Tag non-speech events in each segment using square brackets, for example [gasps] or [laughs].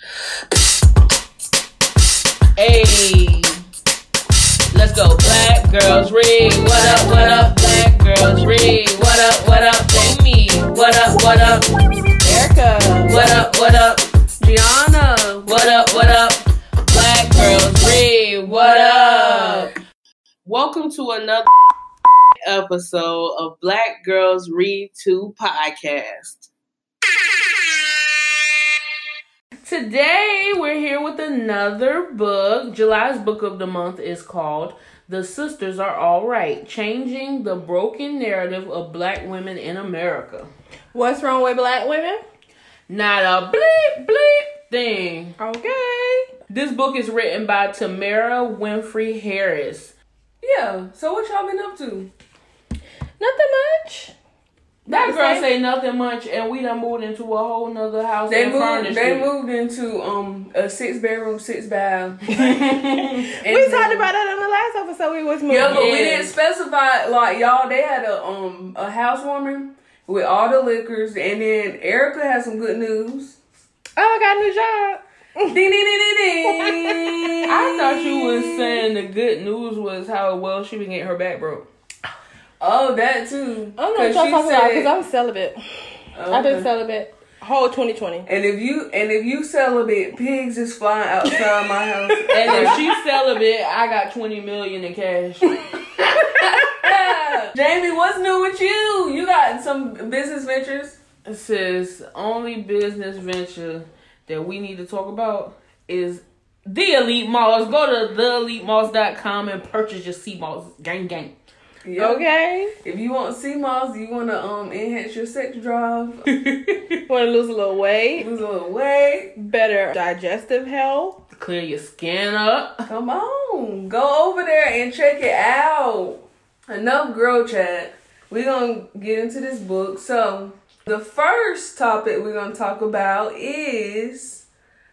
Hey, let's go. Black girls read. What up? What up? Black girls read. What up? What up? Jamie. What up? What up? Erica. What up? What up? Gianna. What up? What up? Black girls read. What up? Welcome to another episode of Black Girls Read 2 podcast. Today we're here with another book. July's book of the month is called The Sisters Are All Right Changing the Broken Narrative of Black Women in America. What's wrong with black women? Not a bleep bleep thing. Okay. This book is written by Tamara Winfrey Harris. Yeah. So what y'all been up to? Nothing much. That girl say- say nothing much, and we done moved into a whole nother house They moved. They moved into um a six bedroom, six bath. [laughs] We talked about that on the last episode. We was moving. Yeah, but we didn't specify like y'all. They had a um a housewarming with all the liquors, and then Erica had some good news. oh, I got a new job. ding ding ding ding ding. [laughs] I thought you was saying the good news was how well she been getting her back broke. Oh, that too. I don't know what 'Cause y'all she talking about because I'm celibate. Oh, I've been celibate whole 2020. And if you and if you celibate, pigs is flying outside my house. [laughs] And if she's celibate, I got twenty million in cash. [laughs] Jamie, what's new with you? You got some business ventures? It says only business venture that we need to talk about is the Elite Moss. Go to theelitemalls.com and purchase your sea moss. Gang gang. Yeah. Okay. If you want sea moss, you want to um enhance your sex drive, [laughs] Want to lose a little weight? lose a little weight. Better digestive health. Clear your skin up. Come on, go over there and check it out. Enough girl chat. We're gonna get into this book. So, the first topic we're gonna talk about is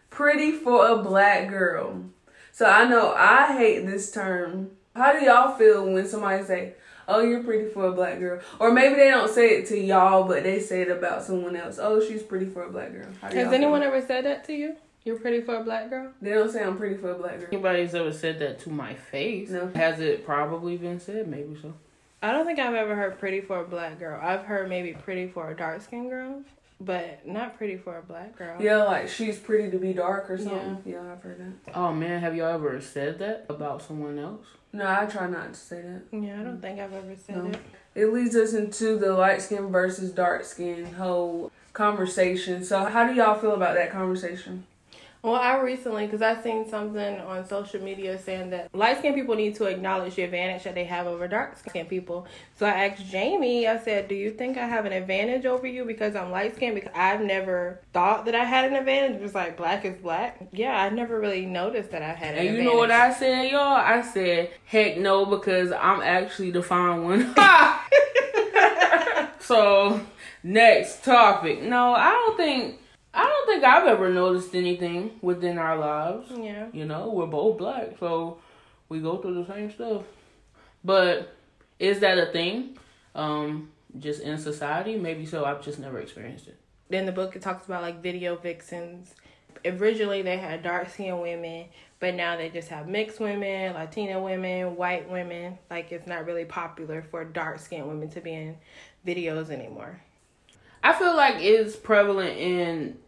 pretty for a black girl. So, I know I hate this term. How do y'all feel when somebody say, "Oh, you're pretty for a black girl," or maybe they don't say it to y'all, but they say it about someone else? Oh, she's pretty for a black girl. Has anyone feel? ever said that to you? You're pretty for a black girl? They don't say I'm pretty for a black girl. Anybody's ever said that to my face? No. Has it probably been said? Maybe so. I don't think I've ever heard pretty for a black girl. I've heard maybe pretty for a dark skinned girl, but not pretty for a black girl. Yeah, like she's pretty to be dark or something. Yeah, I've heard that. Oh man, have y'all ever said that about someone else? No, I try not to say that. Yeah, I don't think I've ever said No. it. It leads us into the light skin versus dark skin whole conversation. So, how do y'all feel about that conversation? Well, I recently, because I seen something on social media saying that light skinned people need to acknowledge the advantage that they have over dark skinned people. So I asked Jamie, I said, Do you think I have an advantage over you because I'm light skinned? Because I've never thought that I had an advantage. It was like black is black. Yeah, I never really noticed that I had an And advantage. you know what I said, y'all? I said, heck no, because I'm actually the fine one. [laughs] [laughs] so, next topic. No, I don't think I don't think I've ever noticed anything within our lives. Yeah. You know, we're both black, so we go through the same stuff. But is that a thing? Um, just in society? Maybe so. I've just never experienced it. in the book it talks about like video vixens originally they had dark skinned women but now they just have mixed women latina women white women like it's not really popular for dark skinned women to be in videos anymore I feel like it's prevalent in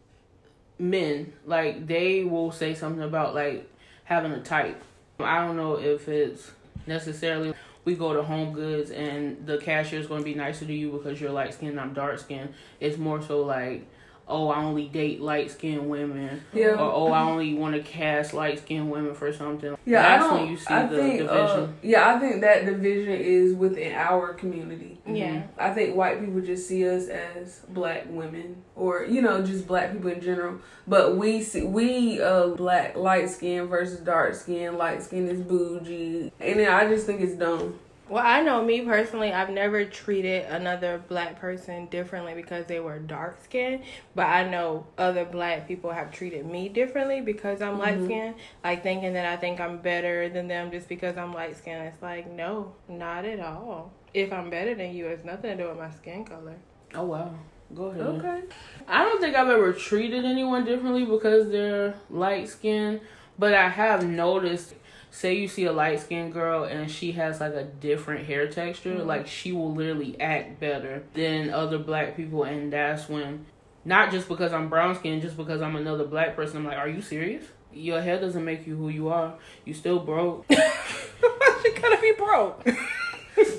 men. Like they will say something about like having a type. I don't know if it's necessarily we go to Home Goods and the cashier is going to be nicer to you because you're light skinned I'm dark skinned. It's more so like, oh, I only date light skinned women. Yeah. Or oh, I only want to cast light skinned women for something. Yeah, That's I don't, when you see I the think, division. Uh, yeah, I think that division is within our community. yeah I think white people just see us as black women, or you know, just black people in general. But we see we uh black light skin versus dark skin. Light skin is bougie, and then I just think it's dumb. Well i know me personally i've never treated another black person differently because they were dark skinned but i know other black people have treated me differently because i'm light mm-hmm. skinned like thinking that i think i'm better than them just because i'm light skinned it's like no not at all if i'm better than you it's nothing to do with my skin color oh wow. Go ahead. Okay. I don't think I've ever treated anyone differently because they're light skinned, but I have noticed. Say you see a light skinned girl and she has like a different hair texture, Mhm. like she will literally act better than other black people, and that's when, not just because I'm brown skinned, just because I'm another black person, I'm like, are you serious? Your hair doesn't make you who you are. You still broke. [laughs] she gotta be broke.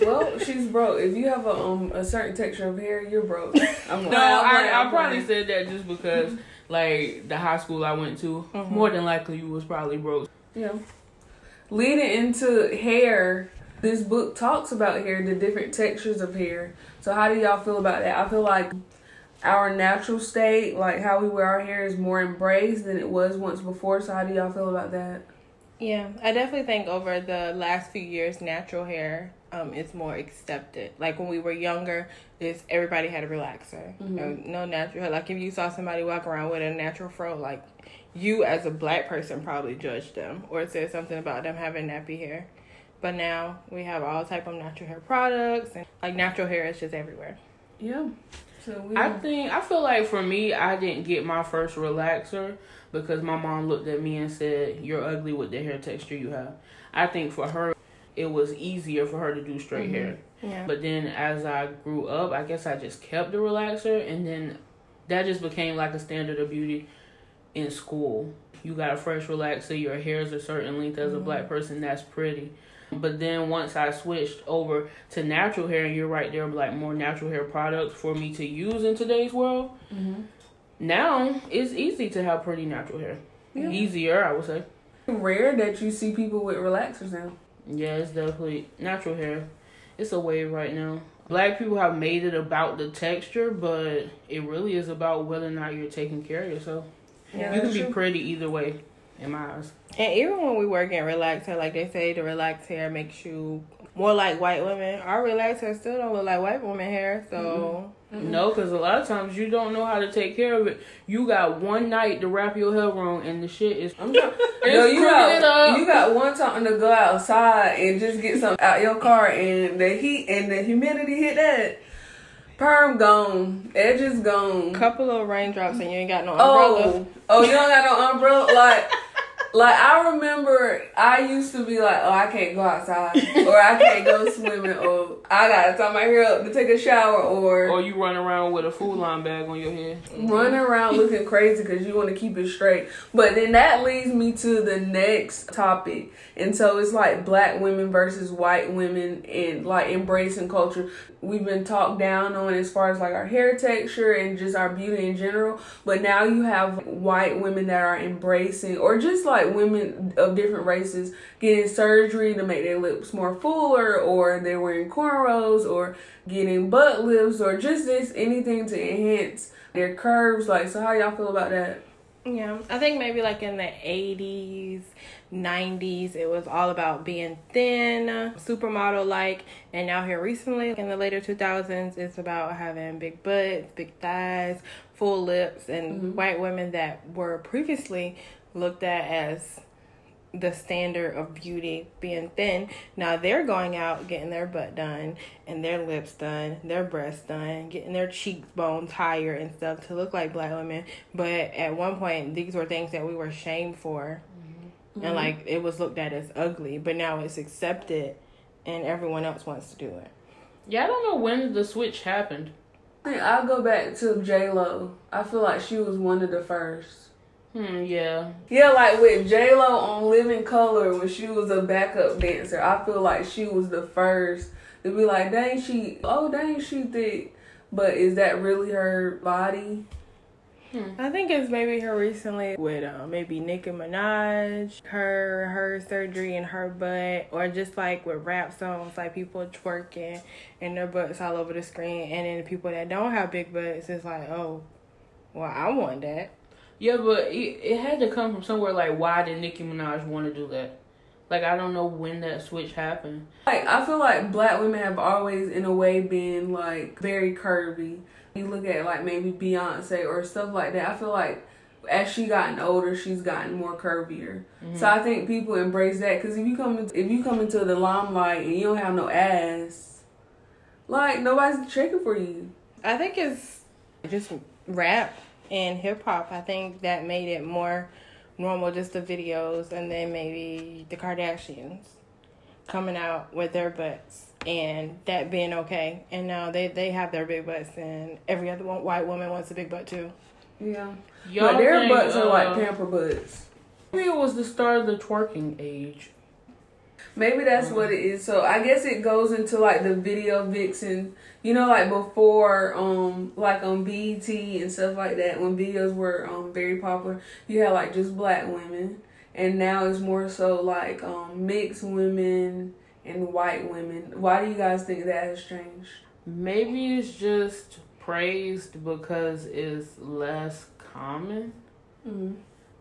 Well, she's broke. If you have a um a certain texture of hair, you're broke. [laughs] I'm No, I'm I, playing, I I'm probably said that just because, like, the high school I went to, Mhm. more than likely you was probably broke. Yeah. Leading into hair, this book talks about hair, the different textures of hair. So how do y'all feel about that? I feel like our natural state, like how we wear our hair, is more embraced than it was once before. So how do y'all feel about that? Yeah, I definitely think over the last few years, natural hair um is more accepted. Like when we were younger, this everybody had a relaxer. Mhm. No, no natural hair. Like if you saw somebody walk around with a natural fro, like you as a black person probably judged them or said something about them having nappy hair. But now we have all type of natural hair products and like natural hair is just everywhere. Yeah. So we. I think I feel like for me, I didn't get my first relaxer because my mom looked at me and said, "You're ugly with the hair texture you have." I think for her, it was easier for her to do straight Mhm. hair. Yeah. But then as I grew up, I guess I just kept the relaxer, and then that just became like a standard of beauty in school. You got a fresh relaxer, your hair is a certain length as a Mhm. black person, that's pretty. But then once I switched over to natural hair, and you're right, there were like more natural hair products for me to use in today's world. Mhm. Now it's easy to have pretty natural hair. Yeah. Easier, I would say. Rare that you see people with relaxers now. Yeah, it's definitely natural hair. It's a wave right now. Black people have made it about the texture, but it really is about whether or not you're taking care of yourself. Yeah, you can be true. pretty either way, in my eyes. And even when we work in relaxed hair, like they say, the relaxed hair makes you more like white women. Our relaxed hair still don't look like white woman hair, so mm-hmm. No, because a lot of times you don't know how to take care of it. You got one night to wrap your hair wrong, and the shit is. I'm trying. [laughs] It's Yo, you got up. you got one time to go outside and just get something out your car, and the heat and the humidity hit that. Perm gone, edges gone. couple of raindrops and you ain't got no oh. umbrella. Oh, oh, you don't got no umbrella. Like, like I remember, I used to be like, oh, I can't go outside, or I can't go swimming, or I gotta tie my hair up to take a shower, or Or you run around with a Food Lion bag on your head. running around looking crazy because you want to keep it straight. But then that leads me to the next topic. And so it's like black women versus white women and like embracing culture. We've been talked down on as far as like our hair texture and just our beauty in general. But now you have white women that are embracing, or just like women of different races getting surgery to make their lips more fuller, or they're wearing cornrows, or getting butt lifts, or just this anything to enhance their curves. Like, so how y'all feel about that? Yeah, I think maybe like in the 80s, 90s, it was all about being thin, supermodel like. And now, here recently, in the later 2000s, it's about having big butts, big thighs, full lips, and Mhm. white women that were previously looked at as the standard of beauty being thin. Now they're going out getting their butt done and their lips done, their breasts done, getting their cheekbones higher and stuff to look like black women. But at one point, these were things that we were shamed for, mm-hmm. and mm-hmm. like it was looked at as ugly. But now it's accepted, and everyone else wants to do it. Yeah, I don't know when the switch happened. I I'll go back to J Lo. I feel like she was one of the first. Hmm, yeah. Yeah, like with J Lo on Living Color when she was a backup dancer, I feel like she was the first to be like, dang, she, oh, dang, she thick. But is that really her body? I think it's maybe her recently with uh, maybe Nicki Minaj, her her surgery in her butt, or just like with rap songs, like people twerking and their butts all over the screen, and then the people that don't have big butts, it's like, oh, well, I want that. Yeah, but it, it had to come from somewhere. Like, why did Nicki Minaj want to do that? Like, I don't know when that switch happened. Like, I feel like black women have always, in a way, been like very curvy. You look at like maybe Beyonce or stuff like that. I feel like as she gotten older, she's gotten more curvier. Mm-hmm. So I think people embrace that because if you come into, if you come into the limelight and you don't have no ass, like nobody's checking for you. I think it's just rap and hip hop. I think that made it more normal, just the videos, and then maybe the Kardashians coming out with their butts and that being okay. And now they they have their big butts, and every other one, white woman wants a big butt too. Yeah. Y'all but their think, butts are uh, like pamper butts. Maybe it was the start of the twerking age. Maybe that's what it is. So I guess it goes into like the video vixen. You know, like before, um, like on BET and stuff like that, when videos were um very popular, you had like just black women, and now it's more so like um mixed women and white women. Why do you guys think that has changed? Maybe it's just praised because it's less common. Mm-hmm.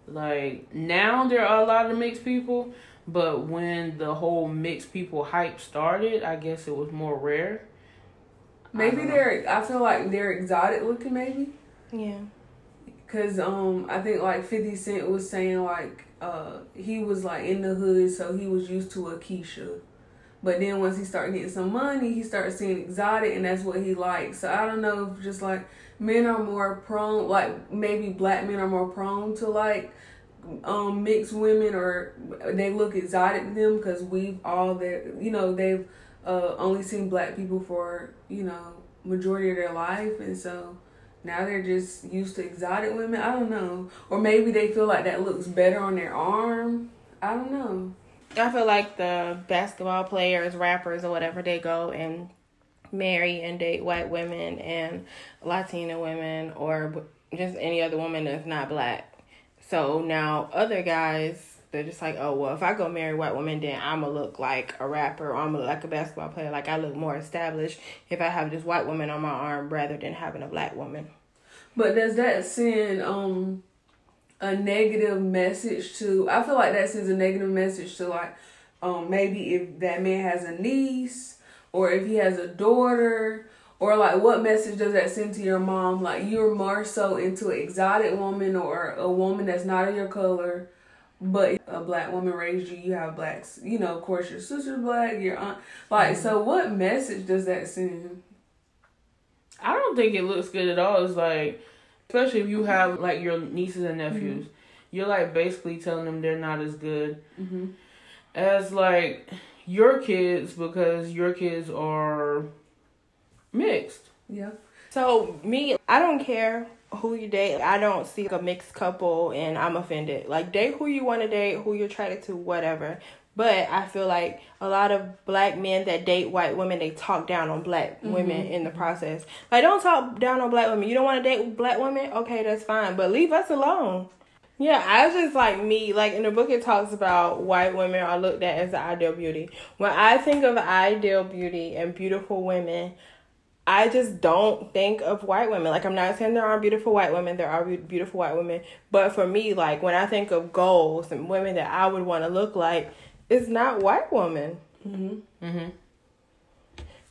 Like now there are a lot of mixed people, but when the whole mixed people hype started, I guess it was more rare. Maybe don't they're. I feel like they're exotic looking. Maybe. Yeah. Cause um I think like Fifty Cent was saying like uh he was like in the hood so he was used to a Keisha. But then once he started getting some money, he started seeing exotic and that's what he likes. So I don't know if just like men are more prone like maybe black men are more prone to like um mixed women or they look exotic to them because we've all their you know they've uh only seen black people for you know majority of their life and so now they're just used to exotic women. I don't know. Or maybe they feel like that looks better on their arm. I don't know. I feel like the basketball players, rappers, or whatever, they go and marry and date white women and Latina women or just any other woman that's not black. So now other guys, they're just like, oh, well, if I go marry white woman, then I'm going to look like a rapper or I'm going to look like a basketball player. Like, I look more established if I have this white woman on my arm rather than having a black woman. But does that send um a negative message to I feel like that sends a negative message to like um maybe if that man has a niece or if he has a daughter or like what message does that send to your mom? Like you're more so into an exotic woman or a woman that's not of your color but a black woman raised you. You have blacks. You know of course your sister's black your aunt. Like so what message does that send? I don't think it looks good at all. It's like, especially if you have like your nieces and nephews, you're like basically telling them they're not as good mm-hmm. as like your kids because your kids are mixed. yeah So me, I don't care who you date. I don't see a mixed couple and I'm offended. Like date who you want to date, who you're attracted to, whatever. But I feel like a lot of black men that date white women, they talk down on black mm-hmm. women in the process. Like don't talk down on black women. You don't want to date black women? Okay, that's fine. But leave us alone. Yeah, I just like me. Like in the book, it talks about white women are looked at as the ideal beauty. When I think of ideal beauty and beautiful women, I just don't think of white women. Like I'm not saying there aren't beautiful white women. There are beautiful white women, but for me, like when I think of goals and women that I would want to look like, it's not white women. mm-hmm. Mm-hmm.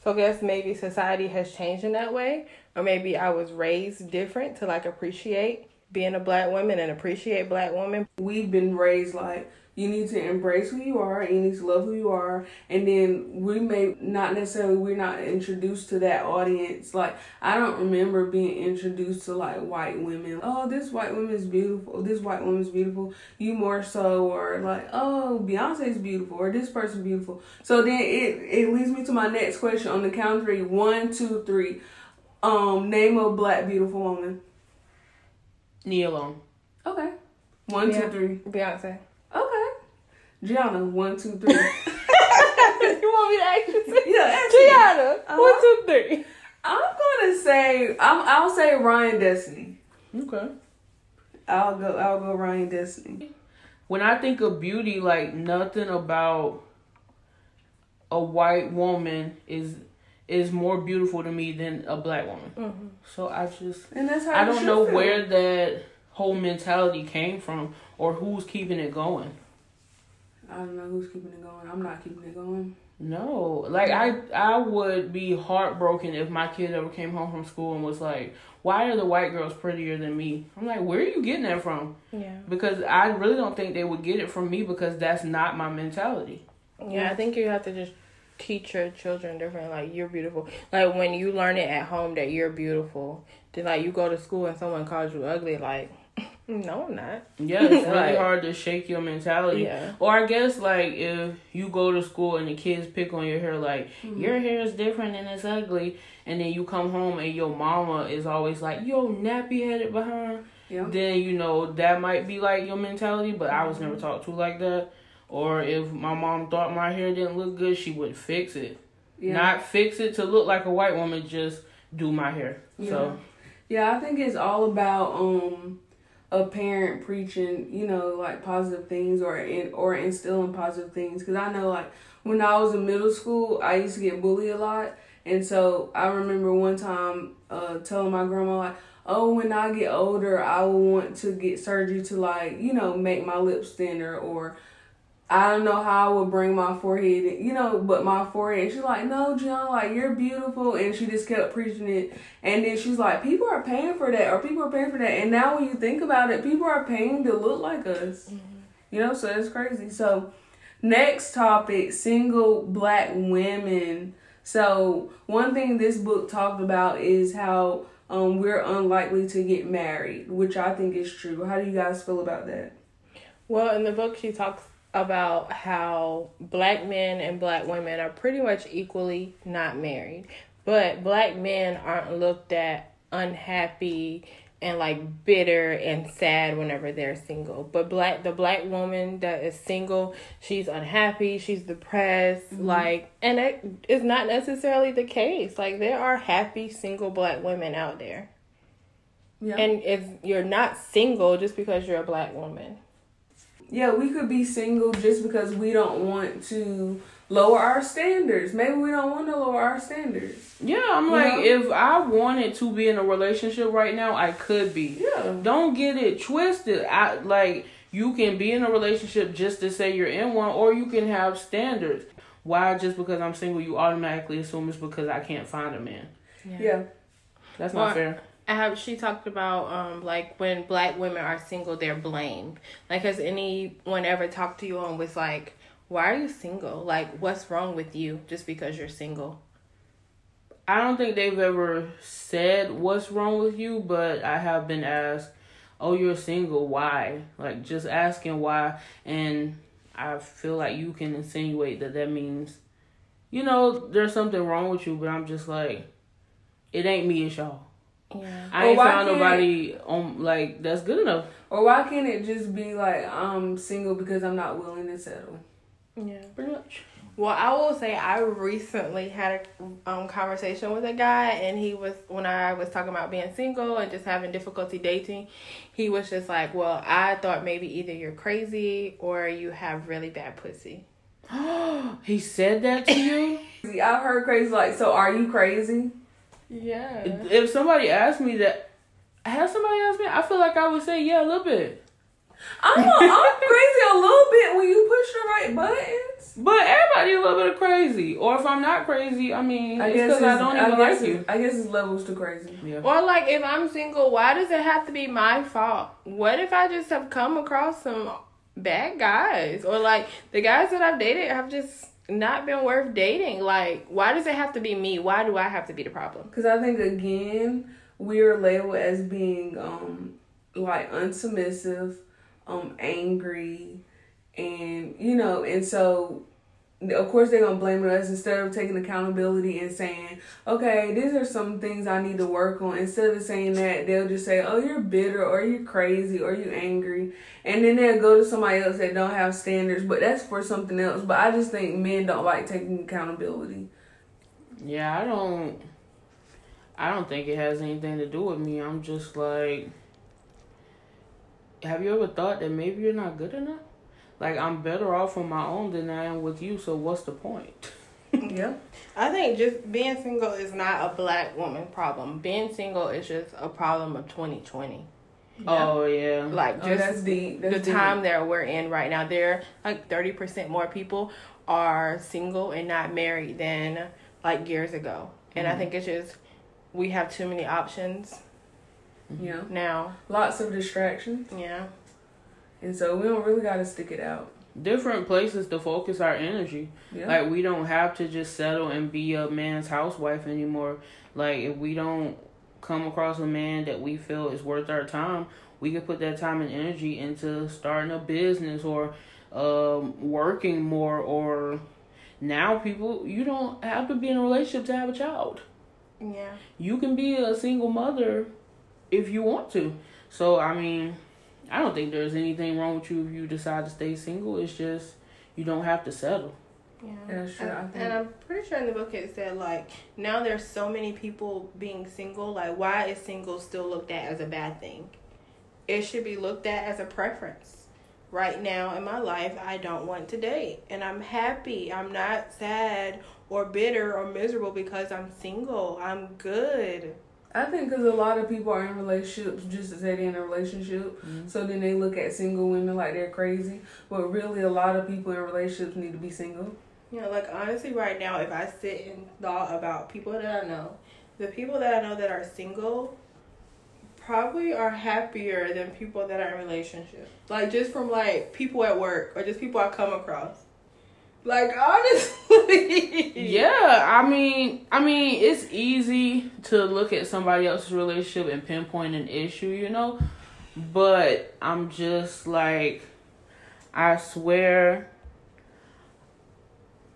So I guess maybe society has changed in that way, or maybe I was raised different to like appreciate being a black woman and appreciate black women. we've been raised like you need to embrace who you are you need to love who you are and then we may not necessarily we're not introduced to that audience. Like i don't remember being introduced to like white women. Oh this white woman is beautiful this white woman is beautiful. You more so or like oh beyonce's beautiful or this person beautiful. So then it it leads me to my next question on the count of three. One two three. Um name a black beautiful woman. Nia Long. okay. One two Yeah. three. Beyonce. Okay. Gianna, one, two, three. [laughs] you want me to ask you? yeah, Gianna, Uh-huh. one, two, three. I'm gonna say I'm I'll say Ryan Destiny. Okay. I'll go I'll go Ryan Destiny. When I think of beauty, like nothing about a white woman is is more beautiful to me than a black woman. Mm-hmm. So I just And that's how I don't know feel. where that whole mentality came from or who's keeping it going. I don't know who's keeping it going. I'm not keeping it going. No, like I I would be heartbroken if my kid ever came home from school and was like, "Why are the white girls prettier than me?" I'm like, "Where are you getting that from?" Yeah. Because I really don't think they would get it from me because that's not my mentality. Yeah, I think you have to just teach your children different. Like you're beautiful. Like when you learn it at home that you're beautiful, then like you go to school and someone calls you ugly, like no, I'm not. Yeah, it's [laughs] really hard to shake your mentality. Yeah. Or I guess like if you go to school and the kids pick on your hair, like your hair is different and it's ugly, and then you come home and your mama is always like, "Yo, nappy headed behind." Yeah. Then you know that might be like your mentality, but I was never taught to like that. Or if my mom thought my hair didn't look good, she would fix it. Yeah. Not fix it to look like a white woman, just do my hair. So Yeah, I think it's all about um a parent preaching, you know, like positive things or in or instilling positive things. Cause I know like when I was in middle school, I used to get bullied a lot, and so I remember one time uh telling my grandma like, "Oh, when I get older, I will want to get surgery to like you know make my lips thinner or." I don't know how I would bring my forehead, in, you know, but my forehead. She's like, no, John, like you're beautiful, and she just kept preaching it. And then she's like, people are paying for that, or people are paying for that. And now when you think about it, people are paying to look like us, you know. So it's crazy. So next topic: single black women. So one thing this book talked about is how um we're unlikely to get married, which I think is true. How do you guys feel about that? Well, in the book, she talks about how black men and black women are pretty much equally not married, but black men aren't looked at unhappy and like bitter and sad whenever they're single. But black the black woman that is single, she's unhappy, she's depressed, mm-hmm. like and it is not necessarily the case. Like there are happy single black women out there. Yeah. And if you're not single just because you're a black woman. Yeah, we could be single just because we don't want to lower our standards. Maybe we don't want to lower our standards. yeah, I'm like, know? if I wanted to be in a relationship right now, I could be. Yeah. Don't get it twisted. I like you can be in a relationship just to say you're in one, or you can have standards. Why just because I'm single, you automatically assume it's because I can't find a man? Yeah. That's Well, not fair. I have she talked about um like when black women are single they're blamed. Like has anyone ever talked to you and was like, Why are you single? Like what's wrong with you just because you're single? I don't think they've ever said what's wrong with you, but I have been asked, "Oh, you're single? Why?" Like just asking why, and I feel like you can insinuate that that means, you know, there's something wrong with you. But I'm just like, it ain't me, it's y'all. Yeah. I Well, ain't why found can't- nobody on like that's good enough. Or why can't it just be like I'm single because I'm not willing to settle? Yeah. Pretty much. Well, I will say I recently had a um, conversation with a guy, and he was when I was talking about being single and just having difficulty dating. He was just like, "Well, I thought maybe either you're crazy or you have really bad pussy." [gasps] he said that to you. [gasps] I've heard crazy like, so are you crazy? Yeah. if somebody asked me that, has somebody asked me, I feel like I would say yeah a little bit. I'm, a, I'm crazy a little bit when you push the right buttons. But everybody a little bit of crazy. Or if I'm not crazy, I mean, I it's guess because I don't even guess like you. I guess it's levels to crazy. Yeah. Or like if I'm single, why does it have to be my fault? What if I just have come across some bad guys? Or like the guys that I've dated have just not been worth dating. Like, why does it have to be me? Why do I have to be the problem? Because I think again we're labeled as being um like unsubmissive, um angry, and you know, and so of course they're gonna blame us instead of taking accountability and saying, okay, these are some things I need to work on. Instead of saying that, they'll just say, oh, you're bitter or you're crazy or you're angry, and then they'll go to somebody else that don't have standards, but that's for something else. But I just think men don't like taking accountability. Yeah, I don't. I don't think it has anything to do with me. I'm just like. Have you ever thought that maybe you're not good enough? Like I'm better off on my own than I am with you. So what's the point? [laughs] yeah. I think just being single is not a black woman problem. Being single is just a problem of 2020. Oh yeah. Like Oh, just that's deep. That's the deep. time that we're in right now. There like 30% more people are single and not married than like years ago. And I mm-hmm. think it's just we have too many options Yeah. now. Lots of distractions. Yeah. And so we don't really got to stick it out. Different places to focus our energy. Yeah. Like we don't have to just settle and be a man's housewife anymore. Like if we don't come across a man that we feel is worth our time, we can put that time and energy into starting a business or um, working more or now people you don't have to be in a relationship to have a child. Yeah. You can be a single mother if you want to. So I mean, I don't think there's anything wrong with you if you decide to stay single. It's just you don't have to settle. Yeah. That's true. I And, think- and I'm pretty sure in the book it said like now there's so many people being single. Like why is single still looked at as a bad thing? It should be looked at as a preference. Right now in my life, I don't want to date, and I'm happy. I'm not sad or bitter or miserable because I'm single. I'm good. I think because a lot of people are in relationships just to say they're in a relationship, mm-hmm. so then they look at single women like they're crazy. But really, a lot of people in relationships need to be single. You know, like honestly, right now, if I sit and thought about people that I know, the people that I know that are single probably are happier than people that are in relationships. Like just from like people at work or just people I come across. Like honestly, Yeah, I mean, I mean, it's easy to look at somebody else's relationship and pinpoint an issue, you know. But I'm just like, I swear,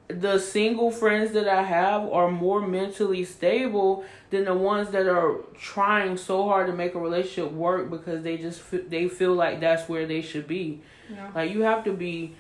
the single friends that I have are more mentally stable than the ones that are trying so hard to make a relationship work because they just f- they feel like that's where they should be. Yeah. Like you have to be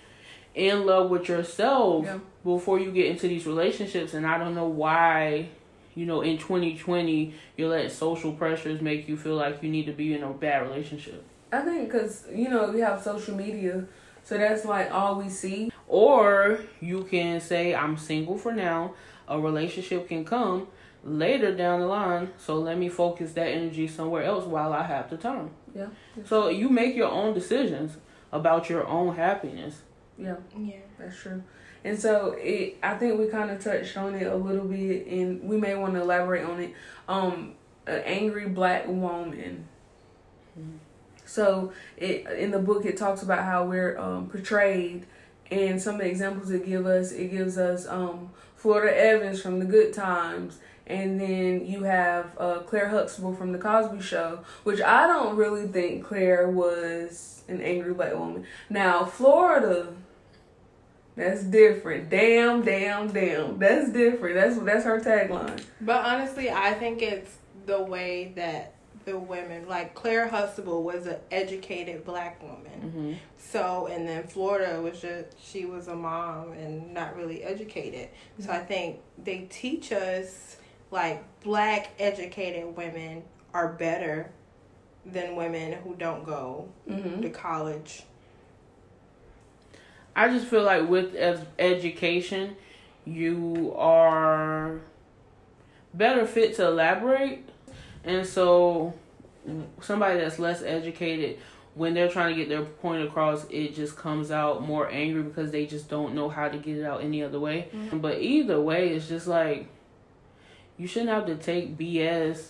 in love with yourself Yeah. before you get into these relationships and I don't know why you know in 2020 you let social pressures make you feel like you need to be in a bad relationship I think because you know we have social media, so that's like all we see. or you can say I'm single for now a relationship can come later down the line so let me focus that energy somewhere else while I have the time Yeah. so you make your own decisions about your own happiness Yeah. yeah. That's true. And so it I think we kind of touched on it a little bit and we may want to elaborate on it. Um an angry black woman. So it in the book it talks about how we're um portrayed and some of the examples it gives us it gives us um Florida Evans from the Good Times and then you have uh, Claire Huxtable from the Cosby Show, which I don't really think Claire was an angry black woman. Now Florida, that's different. Damn, damn, damn. That's different. That's that's her tagline. But honestly, I think it's the way that the women, like Claire Huxtable, was an educated black woman. mm-hmm. So, and then Florida was just, she was a mom and not really educated. So I think they teach us, like, black educated women are better than women who don't go Mm-hmm. to college. I just feel like with education, you are better fit to elaborate. And so, somebody that's less educated, when they're trying to get their point across, it just comes out more angry because they just don't know how to get it out any other way. But either way, it's just like you shouldn't have to take BS.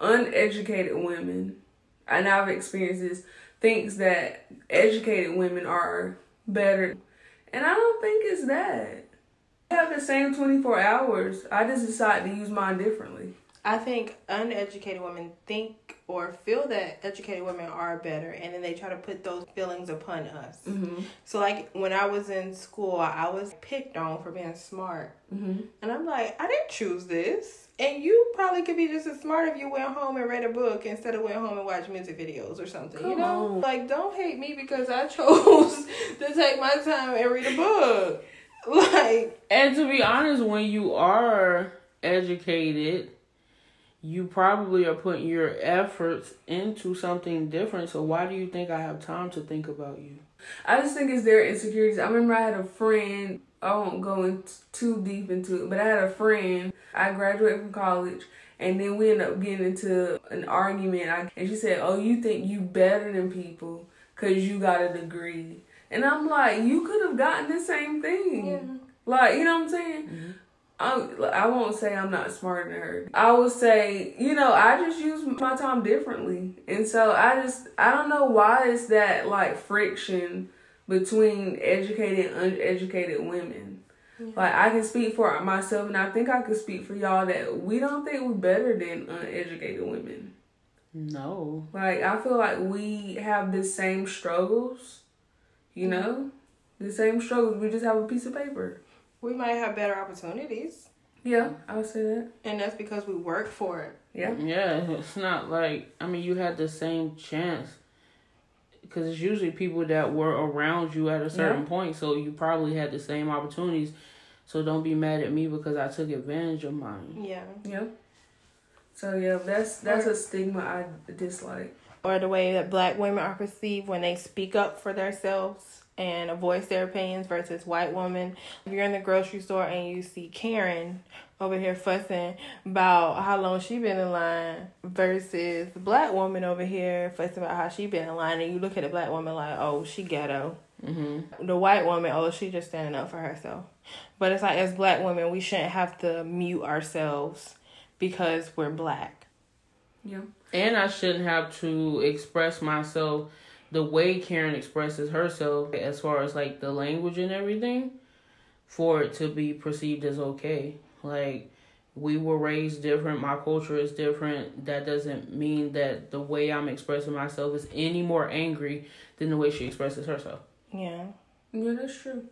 Uneducated women, and I've experienced this, thinks that educated women are better, and I don't think it's that. I have the same twenty four hours. I just decide to use mine differently. I think uneducated women think or feel that educated women are better, and then they try to put those feelings upon us. Mm-hmm. So, like when I was in school, I was picked on for being smart, Mm-hmm. and I'm like, I didn't choose this. And you probably could be just as smart if you went home and read a book instead of went home and watched music videos or something. you know, on. like don't hate me because I [laughs] chose to take my time and read a book. [laughs] Like, And to be honest, when you are educated, you probably are putting your efforts into something different. So why do you think I have time to think about you? I just think it's their insecurities. I remember I had a friend. I won't go in too deep into it, but I had a friend. I graduated from college, and then we ended up getting into an argument. I, and she said, "Oh, you think you better than people because you got a degree?" And I'm like, "You could have gotten the same thing. Like, you know what I'm saying?" Mm-hmm. I, I won't say I'm not smarter than her. I will say, you know, I just use my time differently. And so I just, I don't know why it's that like friction between educated and uneducated women. Like I can speak for myself, and I think I could speak for y'all that we don't think we're better than uneducated women. No. Like I feel like we have the same struggles, you know, the same struggles. We just have a piece of paper. We might have better opportunities, Yeah, I would say that. and that's because we work for it. Yeah, Yeah, it's not like I mean you had the same chance because it's usually people that were around you at a certain Yeah. point, so you probably had the same opportunities. So don't be mad at me because I took advantage of mine. Yeah. yeah. So yeah, that's that's a stigma I dislike. Or the way that black women are perceived when they speak up for themselves and voice their opinions versus white women. If you're in the grocery store and you see Karen over here fussing about how long she been in line versus the black woman over here fussing about how she been in line and you look at the black woman like, oh, she ghetto. Mm-hmm. the white woman, oh, she just standing up for herself. But it's like as black women, we shouldn't have to mute ourselves because we're black. Yeah, And I shouldn't have to express myself the way Karen expresses herself as far as like the language and everything for it to be perceived as okay. Like we were raised different, my culture is different. That doesn't mean that the way I'm expressing myself is any more angry than the way she expresses herself. Yeah. yeah, that's true.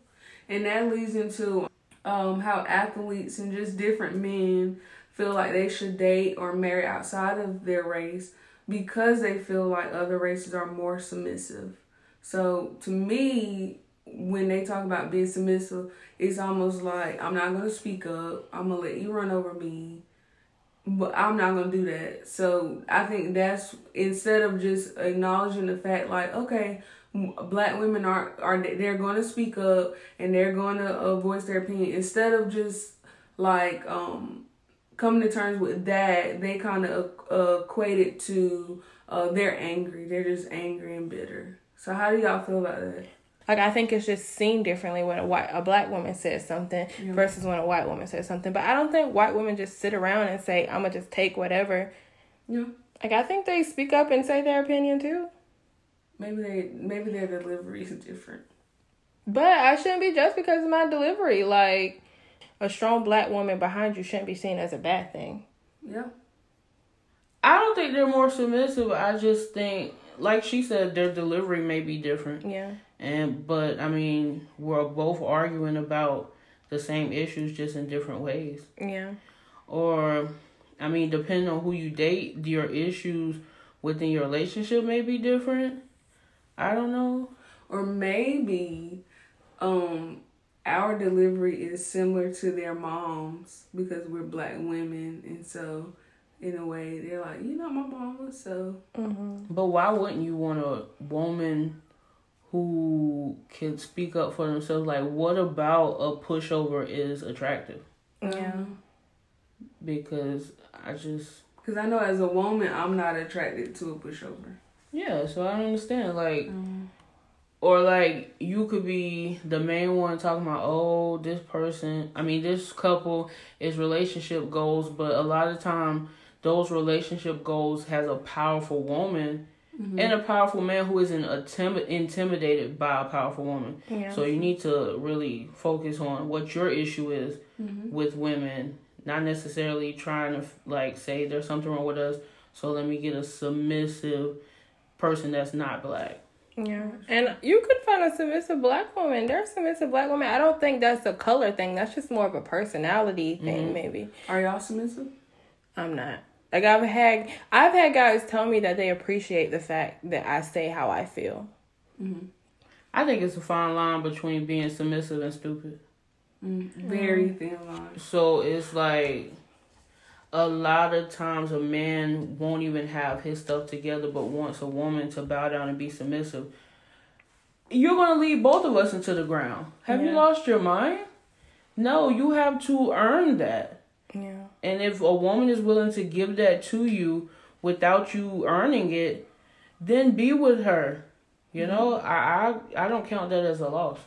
And that leads into um how athletes and just different men feel like they should date or marry outside of their race because they feel like other races are more submissive. So to me, when they talk about being submissive, it's almost like I'm not gonna speak up. I'm gonna let you run over me, but I'm not gonna do that. So I think that's instead of just acknowledging the fact, like okay, black women are are they're gonna speak up and they're gonna uh, voice their opinion instead of just like um coming to terms with that, they kind of uh, equate it to uh, they're angry. They're just angry and bitter. So how do y'all feel about that? Like I think it's just seen differently when a white a black woman says something Yeah. versus when a white woman says something. But I don't think white women just sit around and say, I'm gonna just take whatever. Yeah, Like I think they speak up and say their opinion too. maybe they maybe their delivery is different. But I shouldn't be just because of my delivery. Like a strong black woman behind you shouldn't be seen as a bad thing. Yeah, I don't think they're more submissive. I just think, like she said, their delivery may be different. Yeah. And but I mean, we're both arguing about the same issues just in different ways. Yeah. Or I mean, depending on who you date, your issues within your relationship may be different. I don't know. or maybe um our delivery is similar to their moms because we're black women, and so in a way they're like, you know, my mama, so Mm-hmm. But why wouldn't you want a woman who can speak up for themselves? Like, what about a pushover is attractive? Yeah. Because I just Because I know as a woman, I'm not attracted to a pushover. yeah. So I don't understand. Like, or like you could be the main one talking about oh this person. I mean this couple is relationship goals, but a lot of time those relationship goals has a powerful woman. Mm-hmm. And a powerful man who isn't intim- intimidated by a powerful woman. Yeah. So you need to really focus on what your issue is mm-hmm. with women, not necessarily trying to like say there's something wrong with us. So let me get a submissive person that's not black. Yeah, and you could find a submissive black woman. There's submissive black women. I don't think that's a color thing. That's just more of a personality thing, mm-hmm. maybe. Are y'all submissive? I'm not. Like I've had, I've had guys tell me that they appreciate the fact that I say how I feel. Mm-hmm. I think it's a fine line between being submissive and stupid. Mm, very thin line. So it's like a lot of times a man won't even have his stuff together but wants a woman to bow down and be submissive. You're gonna lead both of us into the ground. Have you lost your mind? No, you have to earn that. Yeah. And if a woman is willing to give that to you without you earning it, then be with her. You know, I, I I don't count that as a loss.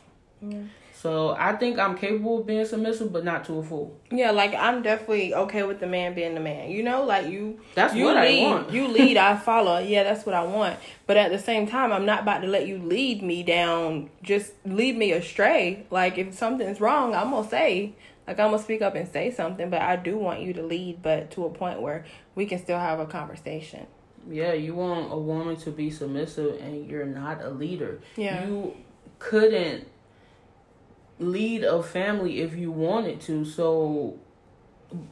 Yeah. So I think I'm capable of being submissive, but not to a full. Yeah, like I'm definitely okay with the man being the man. You know, like you. That's you what lead, I want. You lead, I [laughs] follow. Yeah, that's what I want. But at the same time, I'm not about to let you lead me down. Just lead me astray. Like if something's wrong, I'm gonna say. Like I'm gonna speak up and say something. But I do want you to lead, but to a point where we can still have a conversation. Yeah, you want a woman to be submissive, and you're not a leader. Yeah. You couldn't lead a family if you wanted to. So,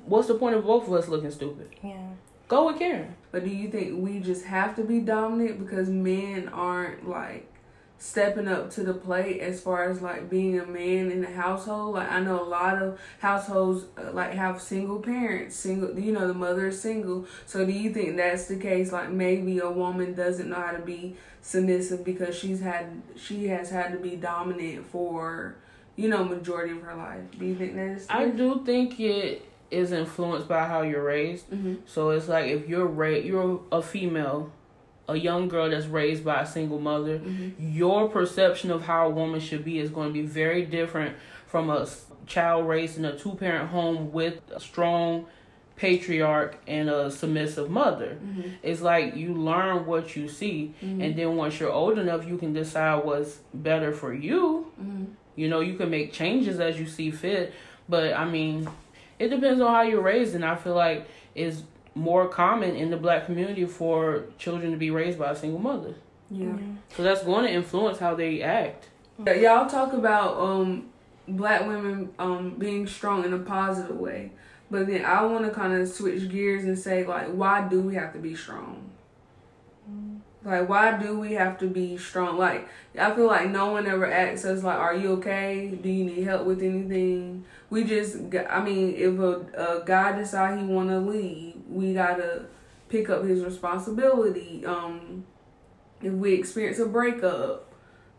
what's the point of both of us looking stupid? Yeah. Go with Karen. But do you think we just have to be dominant because men aren't like stepping up to the plate as far as like being a man in the household? Like I know a lot of households uh, like have single parents, single you know the mother is single. So do you think that's the case? Like maybe a woman doesn't know how to be submissive because she's had she has had to be dominant for you know majority of her life. Do you think that is? I do think it is influenced by how you're raised. Mm-hmm. So it's like if you're ra- you're a female, a young girl that's raised by a single mother, Mm-hmm. your perception of how a woman should be is going to be very different from a child raised in a two parent home with a strong patriarch and a submissive mother. Mm-hmm. It's like you learn what you see, and then once you're old enough, you can decide what's better for you. You know, you can make changes as you see fit, but I mean, it depends on how you're raised, and I feel like it's more common in the black community for children to be raised by a single mother. Yeah. So that's going to influence how they act. Yeah, Y'all talk about um black women um being strong in a positive way, but then I want to kind of switch gears and say like, why do we have to be strong? Like, why do we have to be strong? Like, I feel like no one ever asks us like, "Are you okay? Do you need help with anything?" We just, I mean, if a, a guy decide he want to leave, we gotta pick up his responsibility. Um, if we experience a breakup,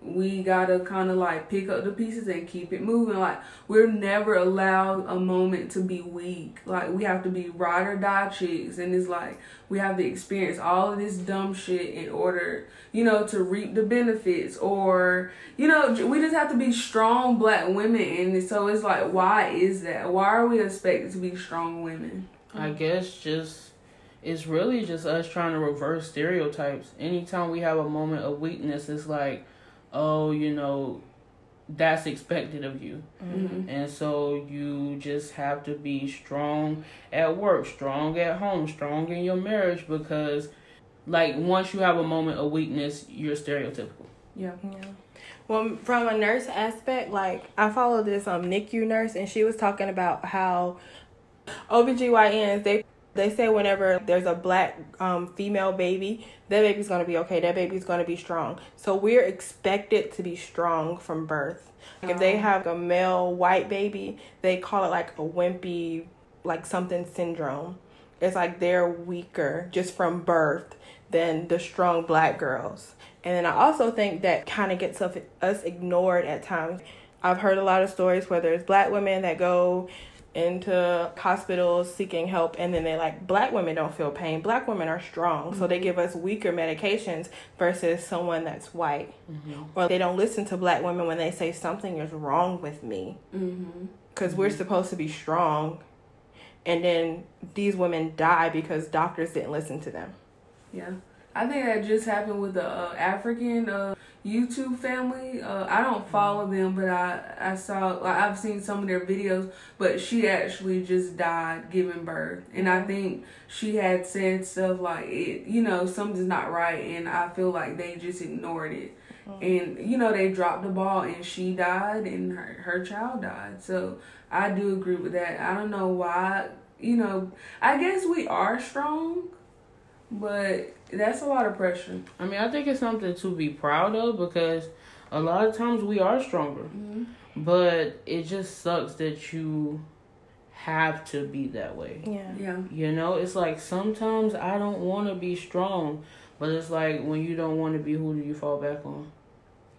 we gotta kind of like pick up the pieces and keep it moving. Like we're never allowed a moment to be weak. Like we have to be ride or die chicks, and it's like we have to experience all of this dumb shit in order, you know, to reap the benefits. Or you know, we just have to be strong black women, and so it's like, why is that? Why are we expected to be strong women? I guess just it's really just us trying to reverse stereotypes. Anytime we have a moment of weakness, it's like, oh, you know, that's expected of you. Mm-hmm. And so you just have to be strong at work, strong at home, strong in your marriage because like once you have a moment of weakness, you're stereotypical. Yeah. Yeah. Well, from a nurse aspect, like I follow this um NICU nurse, and she was talking about how OBGYNs they they say whenever there's a black um female baby, that baby's gonna be okay. That baby's gonna be strong. So we're expected to be strong from birth. Like if they have a male white baby, they call it like a wimpy, like something syndrome. It's like they're weaker just from birth than the strong black girls. And then I also think that kind of gets us us ignored at times. I've heard a lot of stories where there's black women that go into hospitals seeking help and then they like black women don't feel pain. Black women are strong so they mm-hmm. give us weaker medications versus someone that's white. Mm-hmm. Or they don't listen to black women when they say something is wrong with me. Mm-hmm. because we're mm-hmm. supposed to be strong and then these women die because doctors didn't listen to them. Yeah, I think that just happened with the uh, African uh, YouTube family. Uh, I don't follow them, but I I saw like I've seen some of their videos. But she actually just died giving birth, and I think she had said stuff like it. You know, something's not right, and I feel like they just ignored it. And you know they dropped the ball, and she died, and her her child died. So I do agree with that. I don't know why. You know, I guess we are strong, but that's a lot of pressure. I mean, I think it's something to be proud of because a lot of times we are stronger. Mm-hmm. But it just sucks that you have to be that way. yeah Yeah. You know, it's like sometimes I don't want to be strong, but it's like when you don't want to be, who do you fall back on?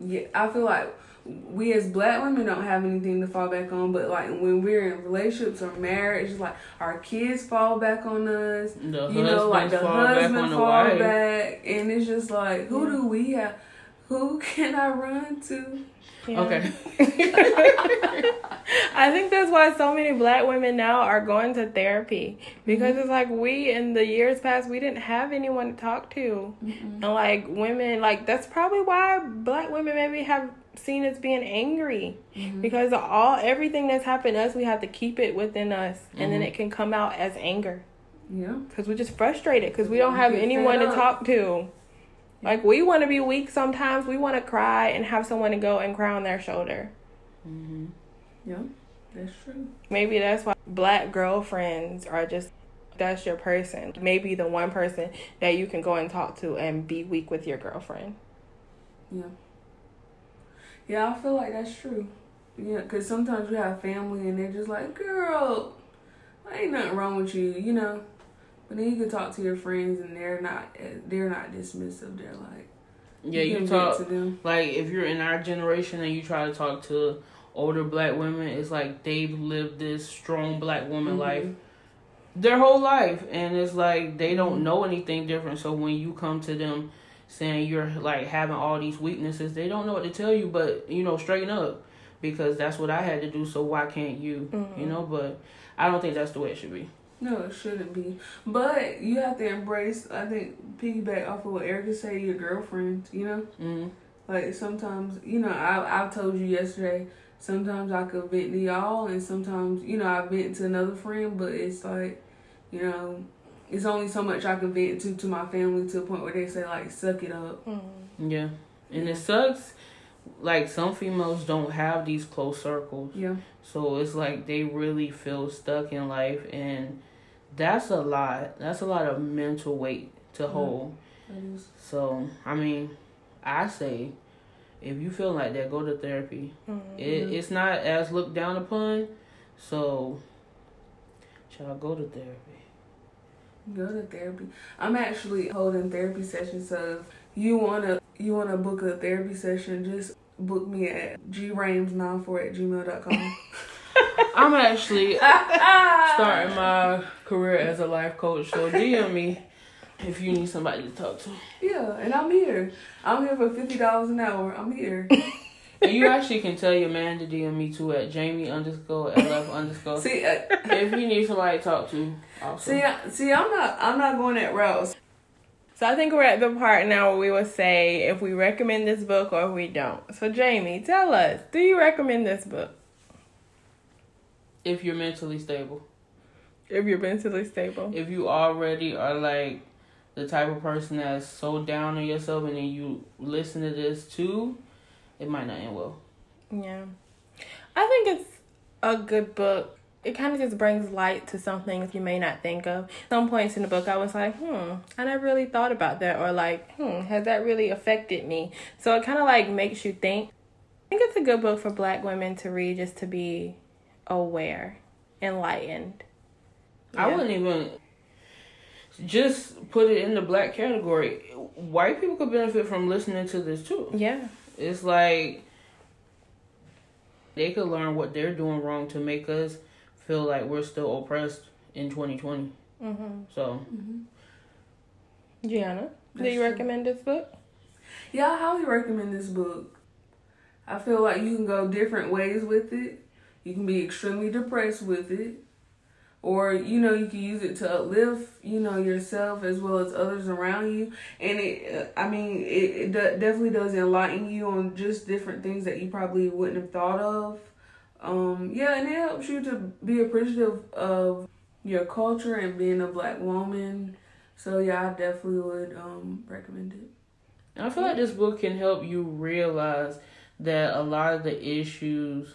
Yeah, I feel like we as black women don't have anything to fall back on, but like when we're in relationships or marriage, it's like our kids fall back on us. The you know, like the fall back husband on fall wife. back, and it's just like who do we have? Who [laughs] can I run to? Yeah. Okay. [laughs] I think that's why so many black women now are going to therapy because Mm-hmm. it's like we in the years past we didn't have anyone to talk to, and like women like that's probably why black women maybe have seen as being angry Mm-hmm. because all everything that's happened to us we have to keep it within us and then Mhm. it can come out as anger Yeah. because we're just frustrated because we don't have anyone to talk to. Like we want to be weak sometimes. We want to cry and have someone to go and cry on their shoulder. hmm Yeah. That's true. Maybe that's why black girlfriends are just that's your person. Maybe the one person that you can go and talk to and be weak with your girlfriend. Yeah. Yeah, I feel like that's true. Yeah, because sometimes you have family and they're just like, girl, ain't nothing wrong with you, you know. But then you can talk to your friends and they're not they're not dismissive. They're like, Yeah, you can talk to them. like if you're in our generation and you try to talk to older black women, it's like they've lived this strong black woman Mhm. life their whole life, and it's like they don't know anything different. So when you come to them saying you're like having all these weaknesses, they don't know what to tell you. But you know, straighten up because that's what I had to do. So why can't you? Mhm. You know, but I don't think that's the way it should be. No, it shouldn't be. But you have to embrace. I think piggyback off of what Erica said. Your girlfriend, you know. Mm-hmm. Like sometimes, you know, I I told you yesterday. Sometimes I could vent to y'all, and sometimes, you know, I vent to another friend. But it's like, you know, it's only so much I can vent to to my family to a point where they say like, "Suck it up." Yeah, and it sucks. Like some females don't have these close circles. Yeah, So it's like they really feel stuck in life, and that's a lot. That's a lot of mental weight to Mhm. hold. that is. So I mean, I say, if you feel like that, go to therapy. It, Mhm. it's not as looked down upon, so shall I go to therapy. Go to therapy. I'm actually holding therapy sessions. So if you wanna you wanna book a therapy session, just book me at grames94 at gmail.com. [laughs] I'm actually [laughs] starting my career as a life coach, so DM me if you need somebody to talk to. Yeah, and I'm here. I'm here for fifty dollars an hour. I'm here. [laughs] And you actually can tell your man to DM me too at Jamie underscore LF underscore. see, uh, if you need somebody to talk to, also. see, I- see, I'm not, I'm not going that route. So I think we're at the part now where we will say if we recommend this book or if we don't. So Jamie, tell us, do you recommend this book? if you're mentally stable. If you're mentally stable. If you already are like the type of person that's so down on yourself and then you listen to this too, it might not end well. Yeah. I think it's a good book. It kind of just brings light to some things you may not think of. Some points in the book, I was like, hmm, I never really thought about that. Or like, hmm, has that really affected me? So it kind of like makes you think. I think it's a good book for black women to read just to be aware, enlightened. I wouldn't even just put it in the black category. White people could benefit from listening to this too. Yeah. It's like they could learn what they're doing wrong to make us feel like we're still oppressed in 2020. Mm-hmm. So, Gianna, do you recommend this book? Yeah, I highly recommend this book. I feel like you can go different ways with it. You can be extremely depressed with it. Or, you know, you can use it to uplift, you know, yourself as well as others around you. And it, uh, I mean, it, it definitely does enlighten you on just different things that you probably wouldn't have thought of. Um, yeah, and it helps you to be appreciative of your culture and being a black woman. So, yeah, I definitely would um, recommend it. I feel like this book can help you realize that a lot of the issues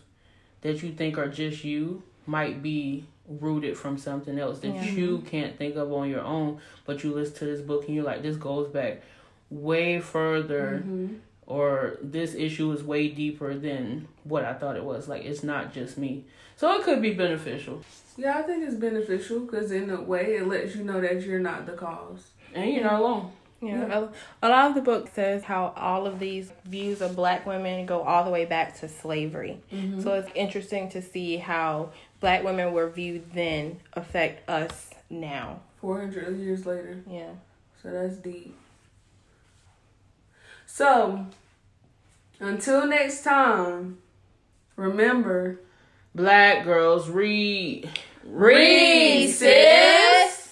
that you think are just you might be rooted from something else that Yeah. you can't think of on your own, but you listen to this book and you're like, this goes back way further. Mhm. or this issue is way deeper than what I thought it was. Like it's not just me. So it could be beneficial. Yeah, I think it's beneficial because in a way it lets you know that you're not the cause. And you're not alone. Yeah, A, a lot of the book says how all of these views of black women go all the way back to slavery. Mm-hmm. So it's interesting to see how black women were viewed then affect us now. 400 years later. Yeah. So that's deep. So, Until next time, remember Black girls read. Read, sis.